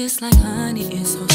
just like honey, it's so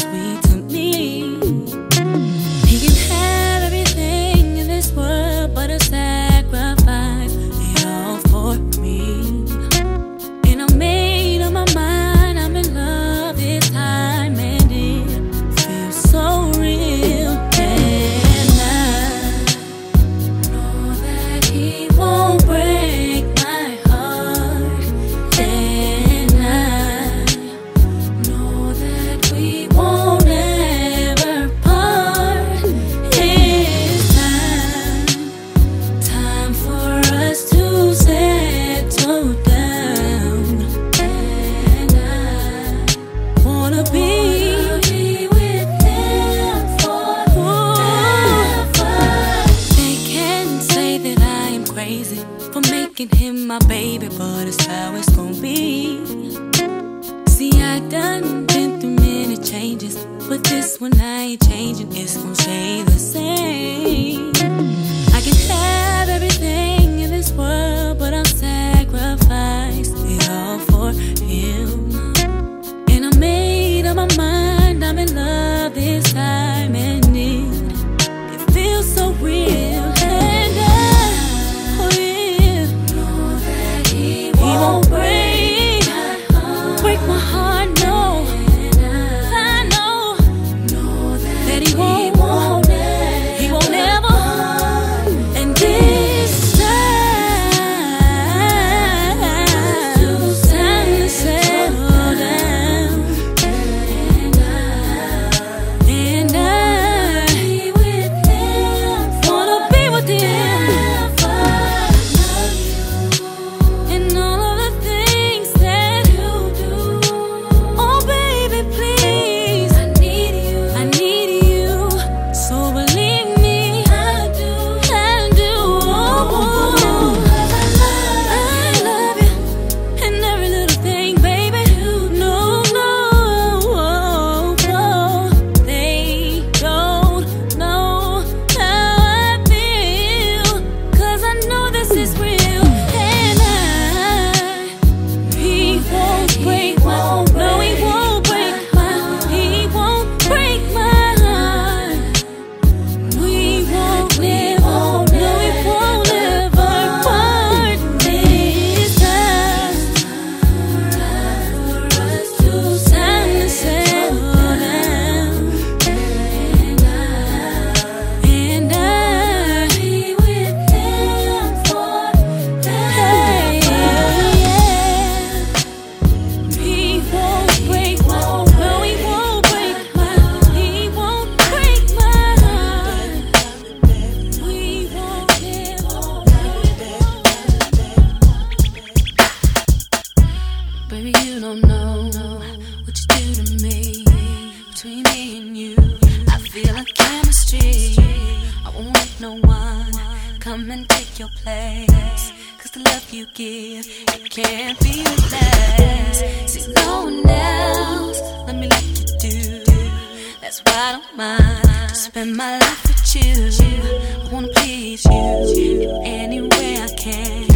one come and take your place. Cause the love you give, it can't be replaced. See, no one else, let me let you do. That's why I don't mind. Spend my life with you. I wanna please you in any way I can.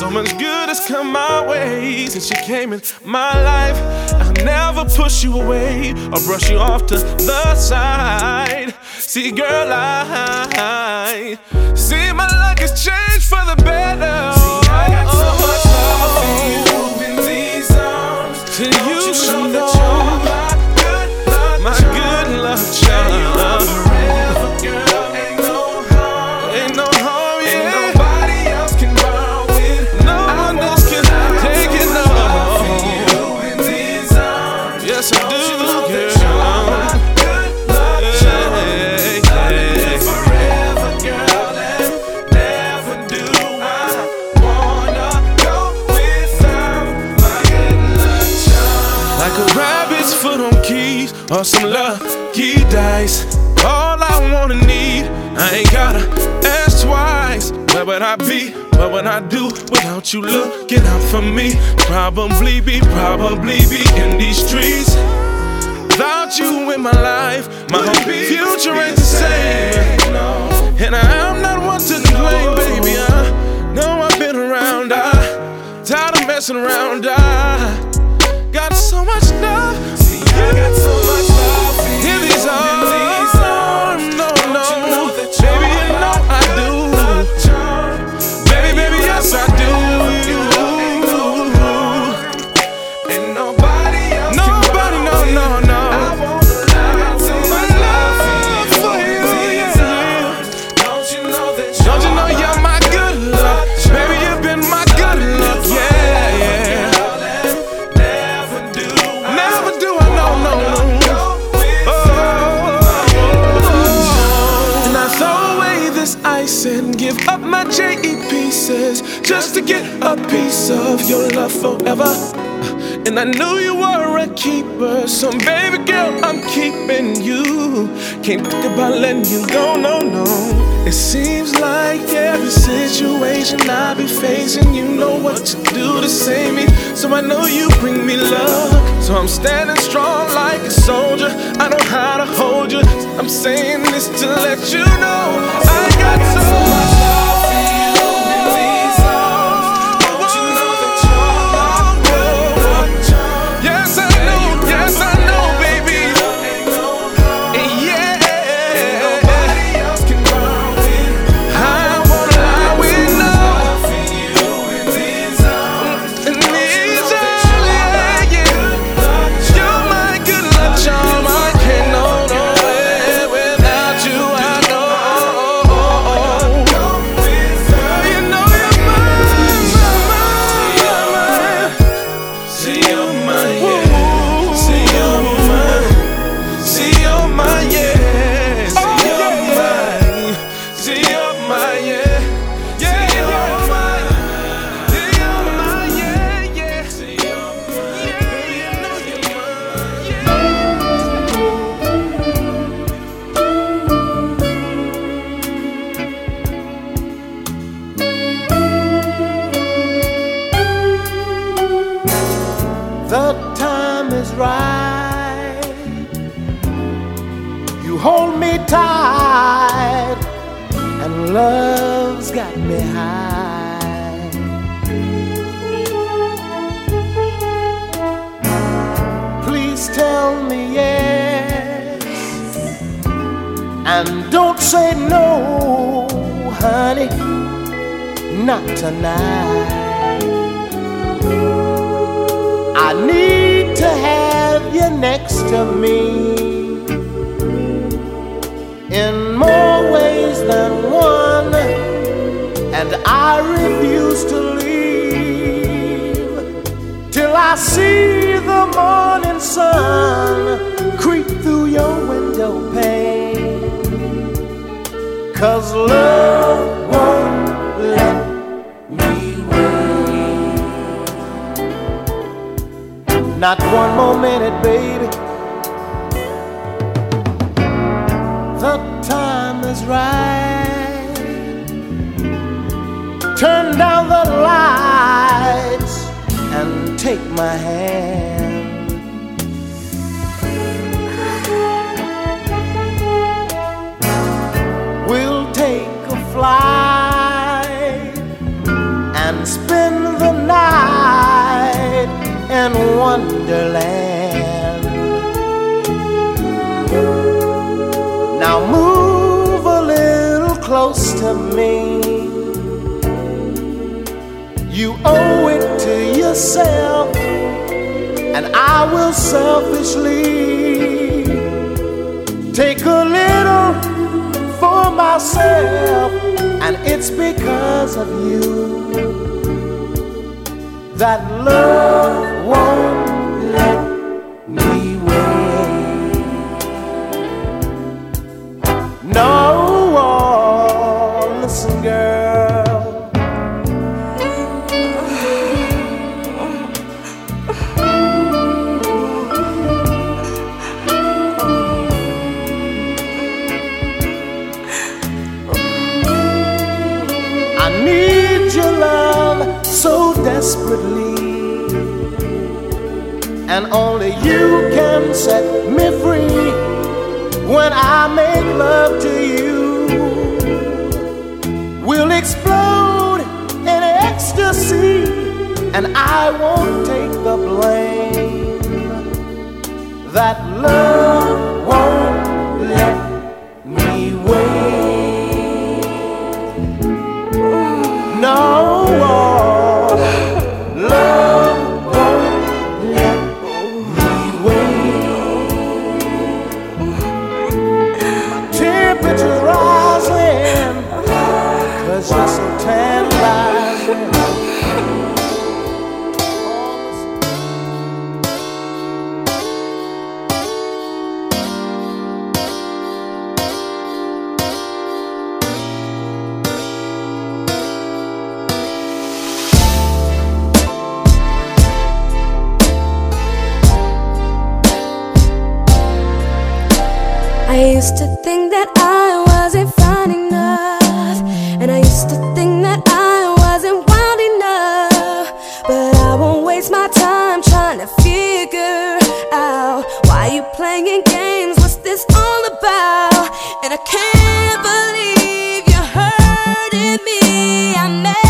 So much good has come my way since you came in my life. I'll never push you away or brush you off to the side. See, girl, I see my luck has changed for the better. Dice. All I wanna need, I ain't gotta ask twice. Where would I be? What would I do without you looking out for me? Probably be, probably be in these streets. Without you in my life, my whole future ain't the same. And I'm not one to complain, baby. I know I've been around. I tired of messing around. I got so much love. See, I got so Can't think about letting you go, no, no. It seems like every situation I be facing, you know what to do to save me. So I know you bring me luck. So I'm standing strong like a soldier. I know how to hold you. I'm saying this to let you know I got so me tight, and love's got me high. Please tell me yes, and don't say no, honey, not tonight. I need to have you next to me than one, and I refuse to leave till I see the morning sun creep through your window pane. Cause love won't let me wait. Not one more minute, baby. Right. Turn down the lights and take my hand. We'll take a flight and spend the night in Wonderland. To me. You owe it to yourself, and I will selfishly take a little for myself, and it's because of you that love won't I make love to you will explode in ecstasy, and I won't take the blame. That love. you playing games? What's this all about? And I can't believe you're hurting me. I made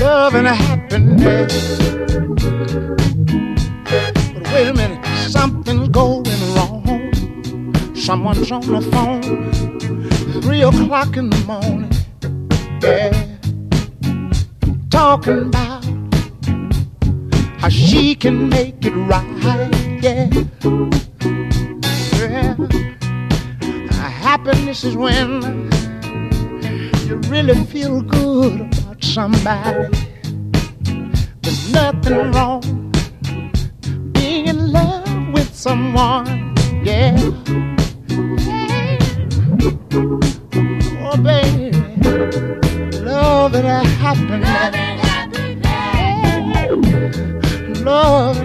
Love and happiness. But wait a minute, something's going wrong. Someone's on the phone. Three o'clock in the morning. Yeah. Talking about how she can make it right. Yeah. Yeah. Happiness is when you really feel good about somebody, there's nothing wrong being in love with someone. Yeah. Oh, baby, love and happiness. Love and happiness. Love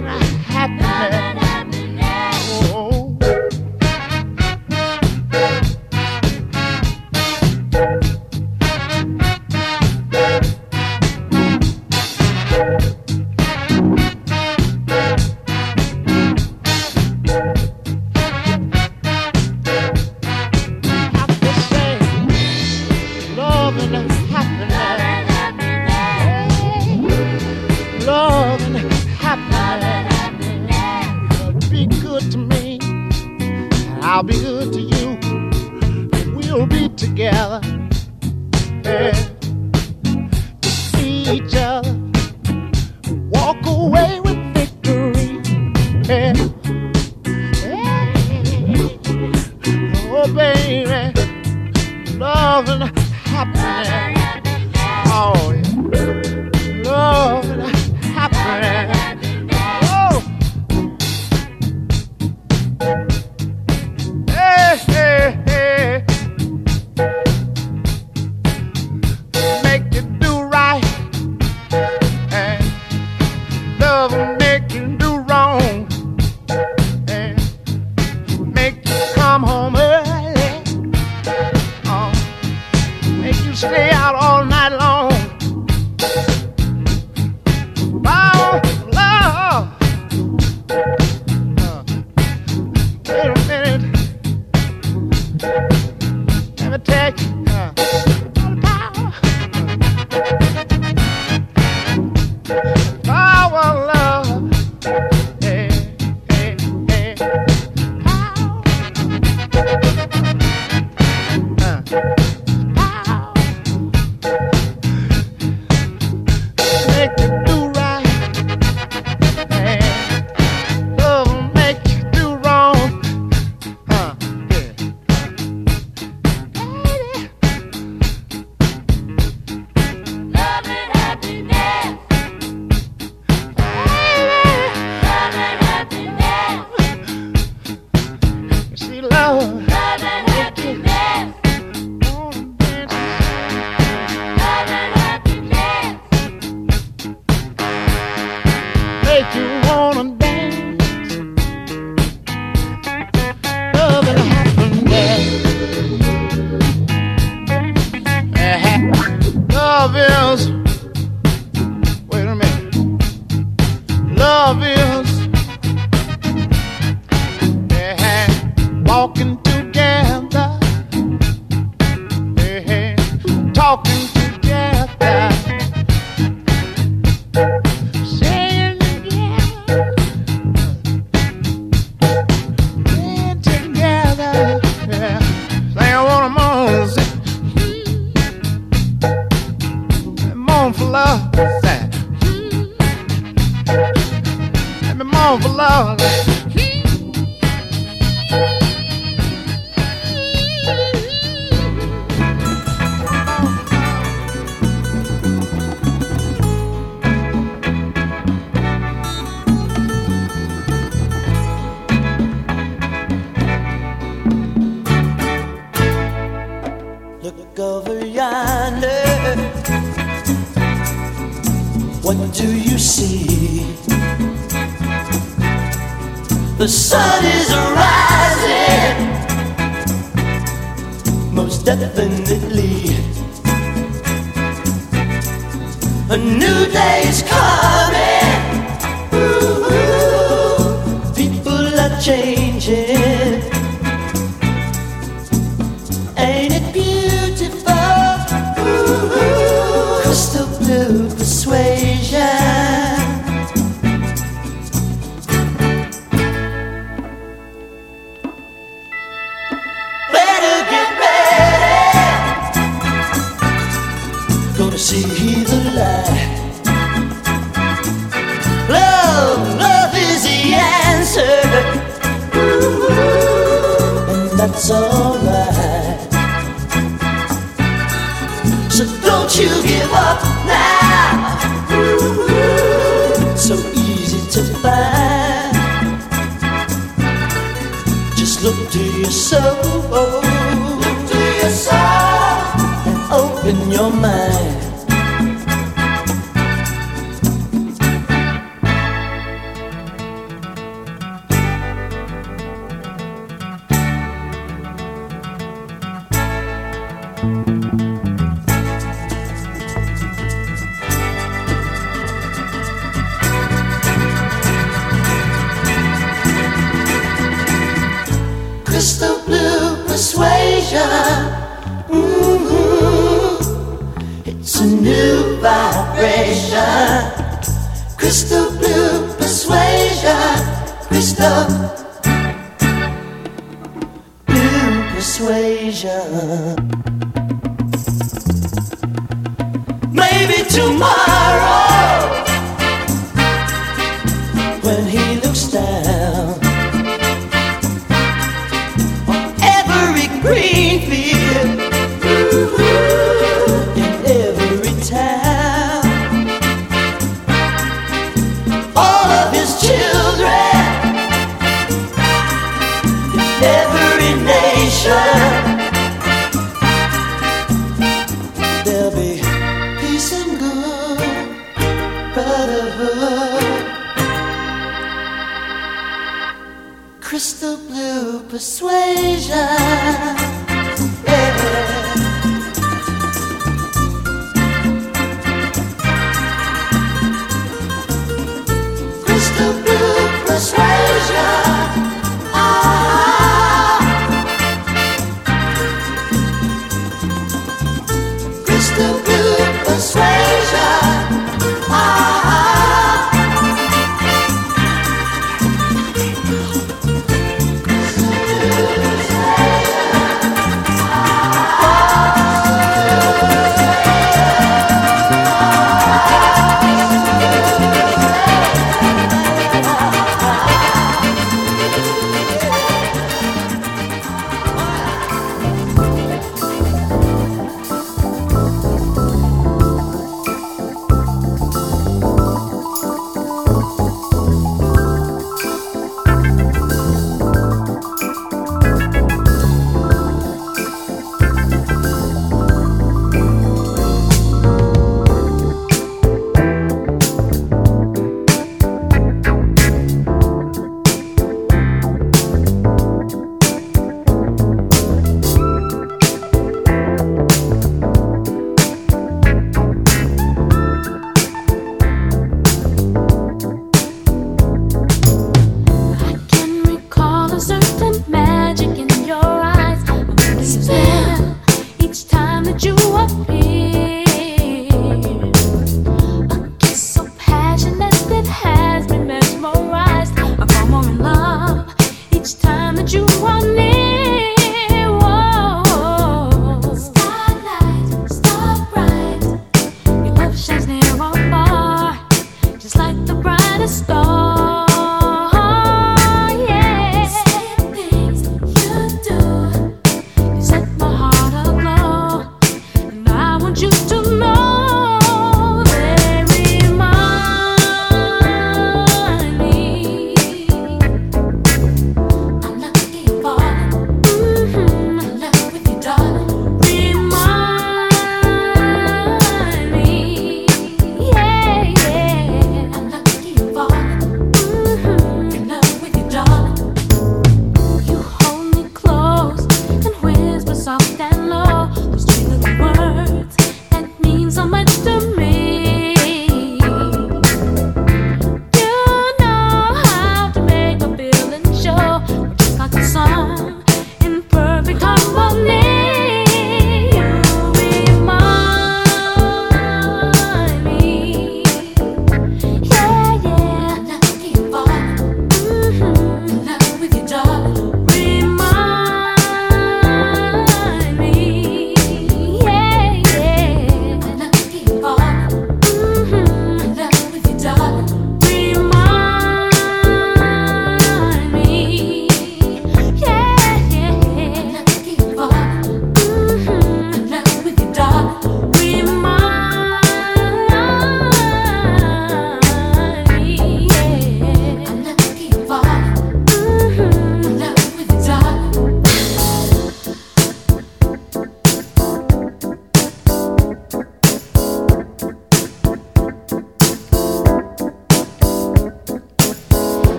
open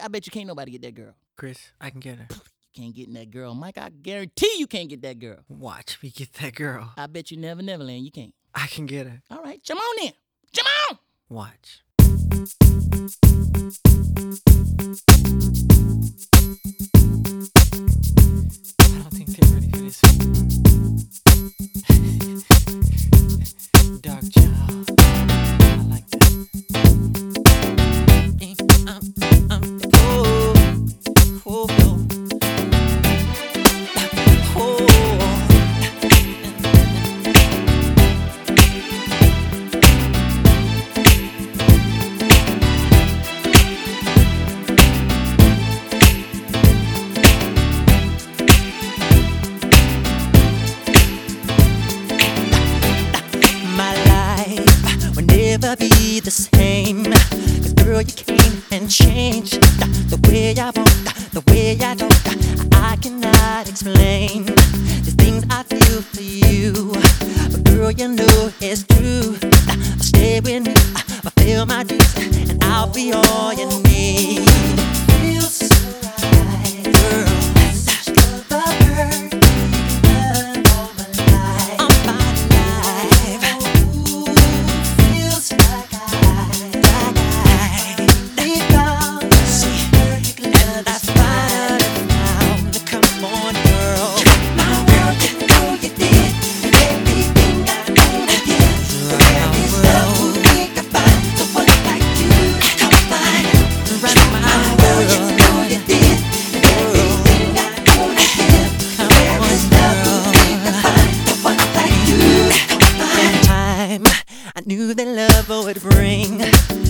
I bet you can't nobody get that girl. Chris, I can get her. You can't get that girl, Mike. I guarantee you can't get that girl. Watch me get that girl. I bet you never, never land. You can't. I can get her. All right, come on in. Come on. Watch.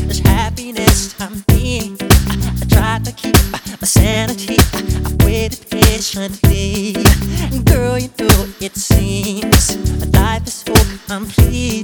This happiness I'm being. I, tried to keep my sanity. I, waited patiently. Girl, you know it seems life is so complete.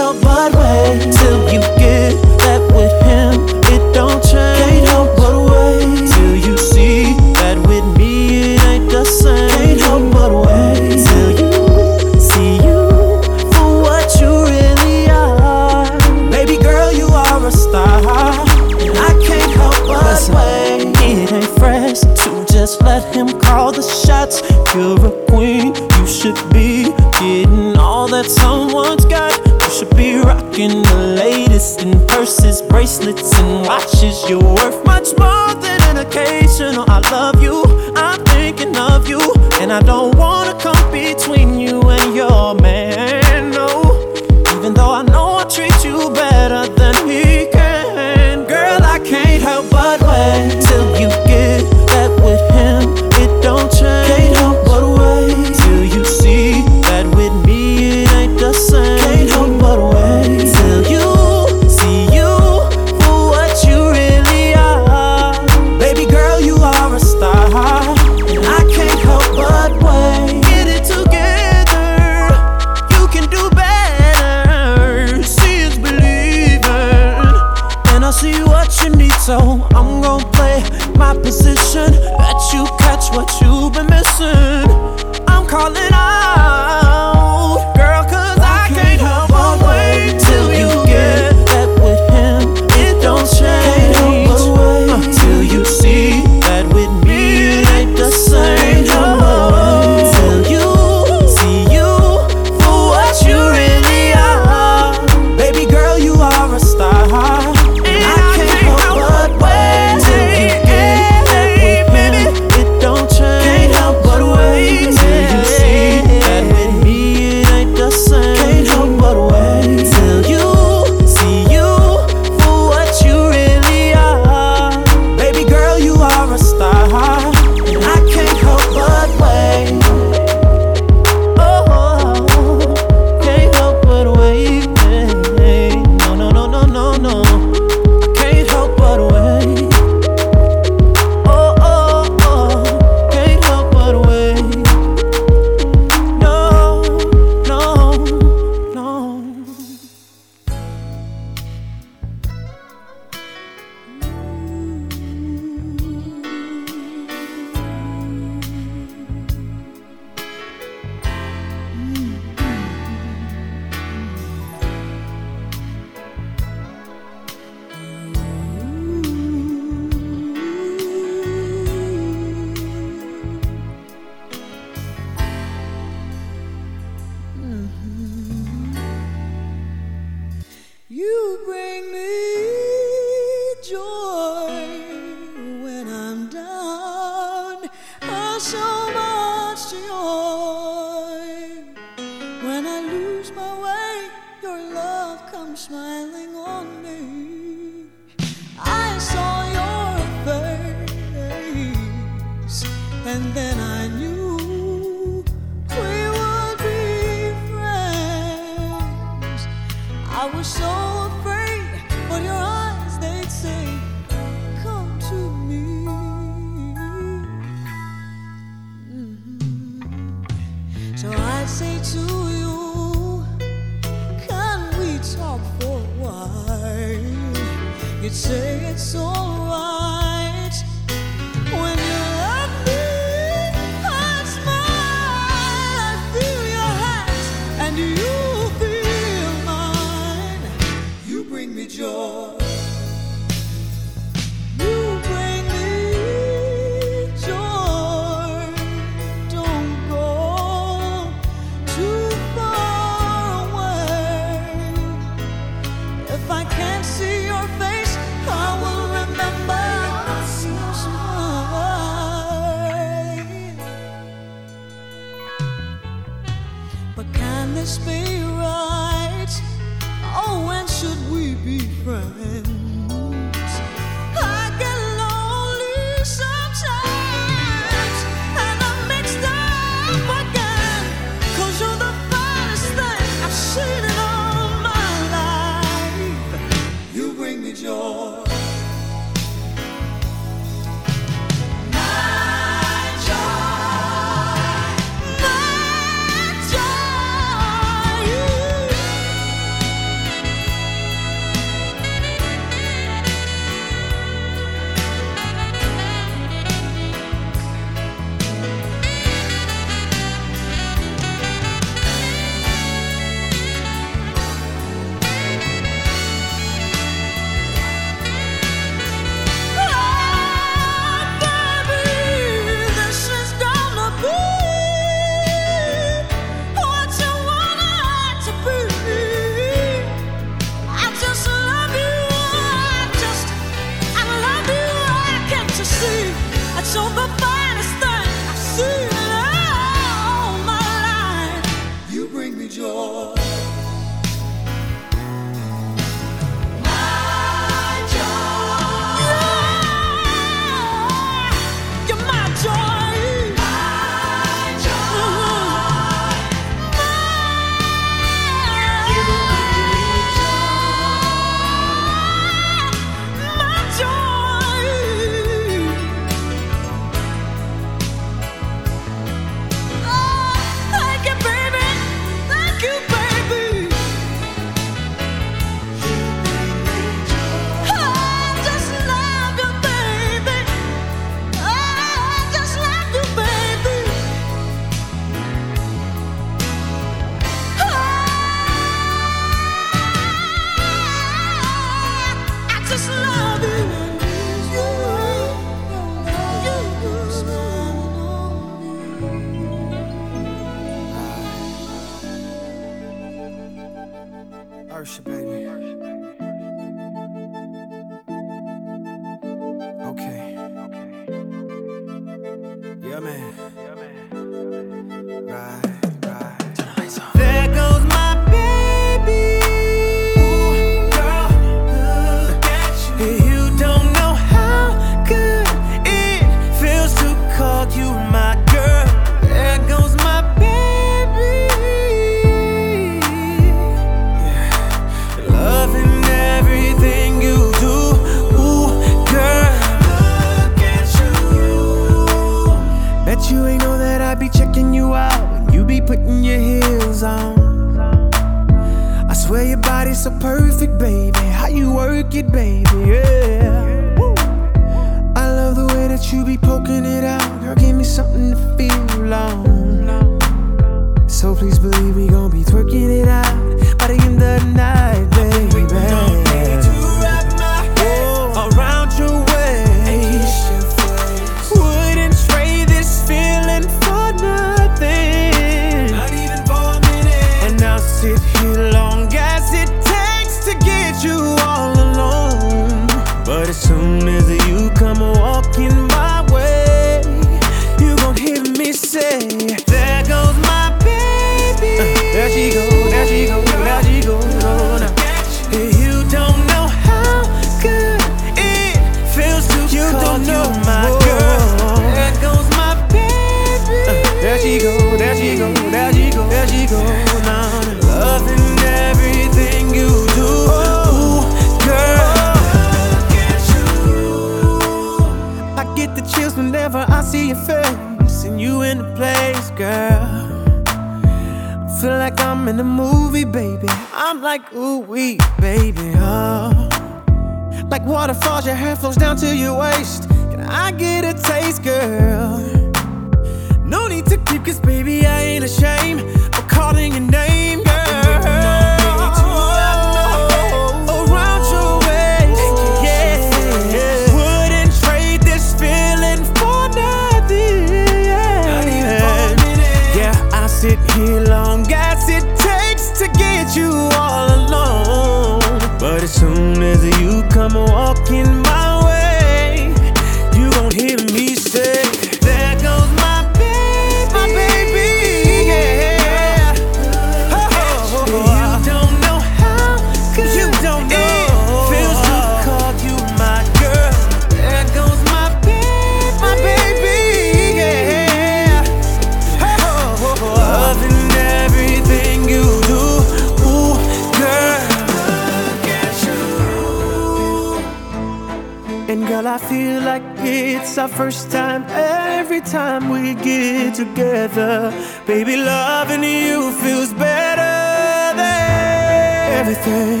I feel like it's our first time every time we get together. Baby, loving you feels better than everything,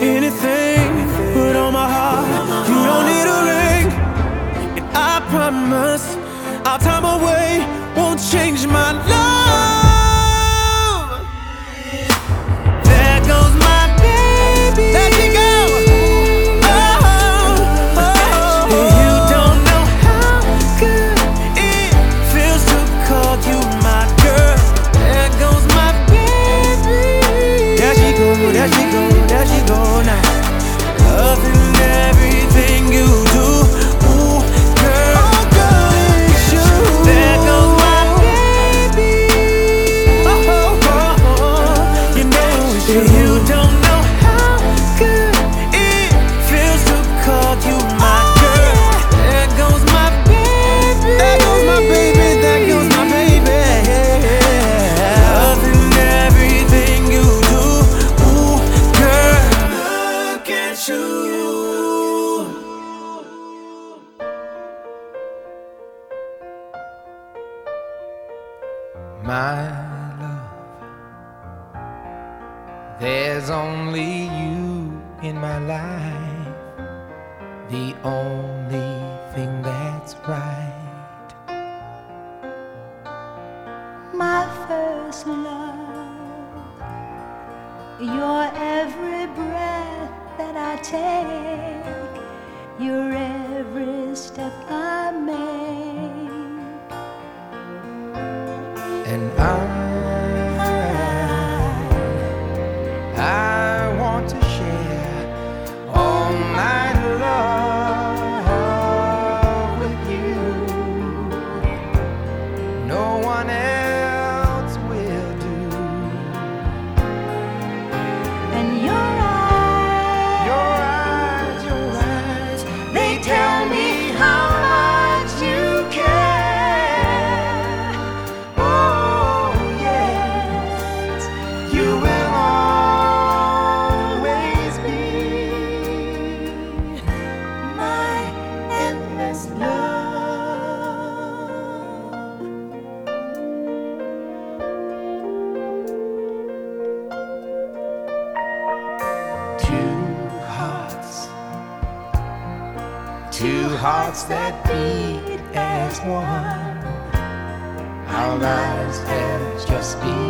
anything. Put on my heart, you don't need a ring. And I promise, our time away won't change my life. And I, have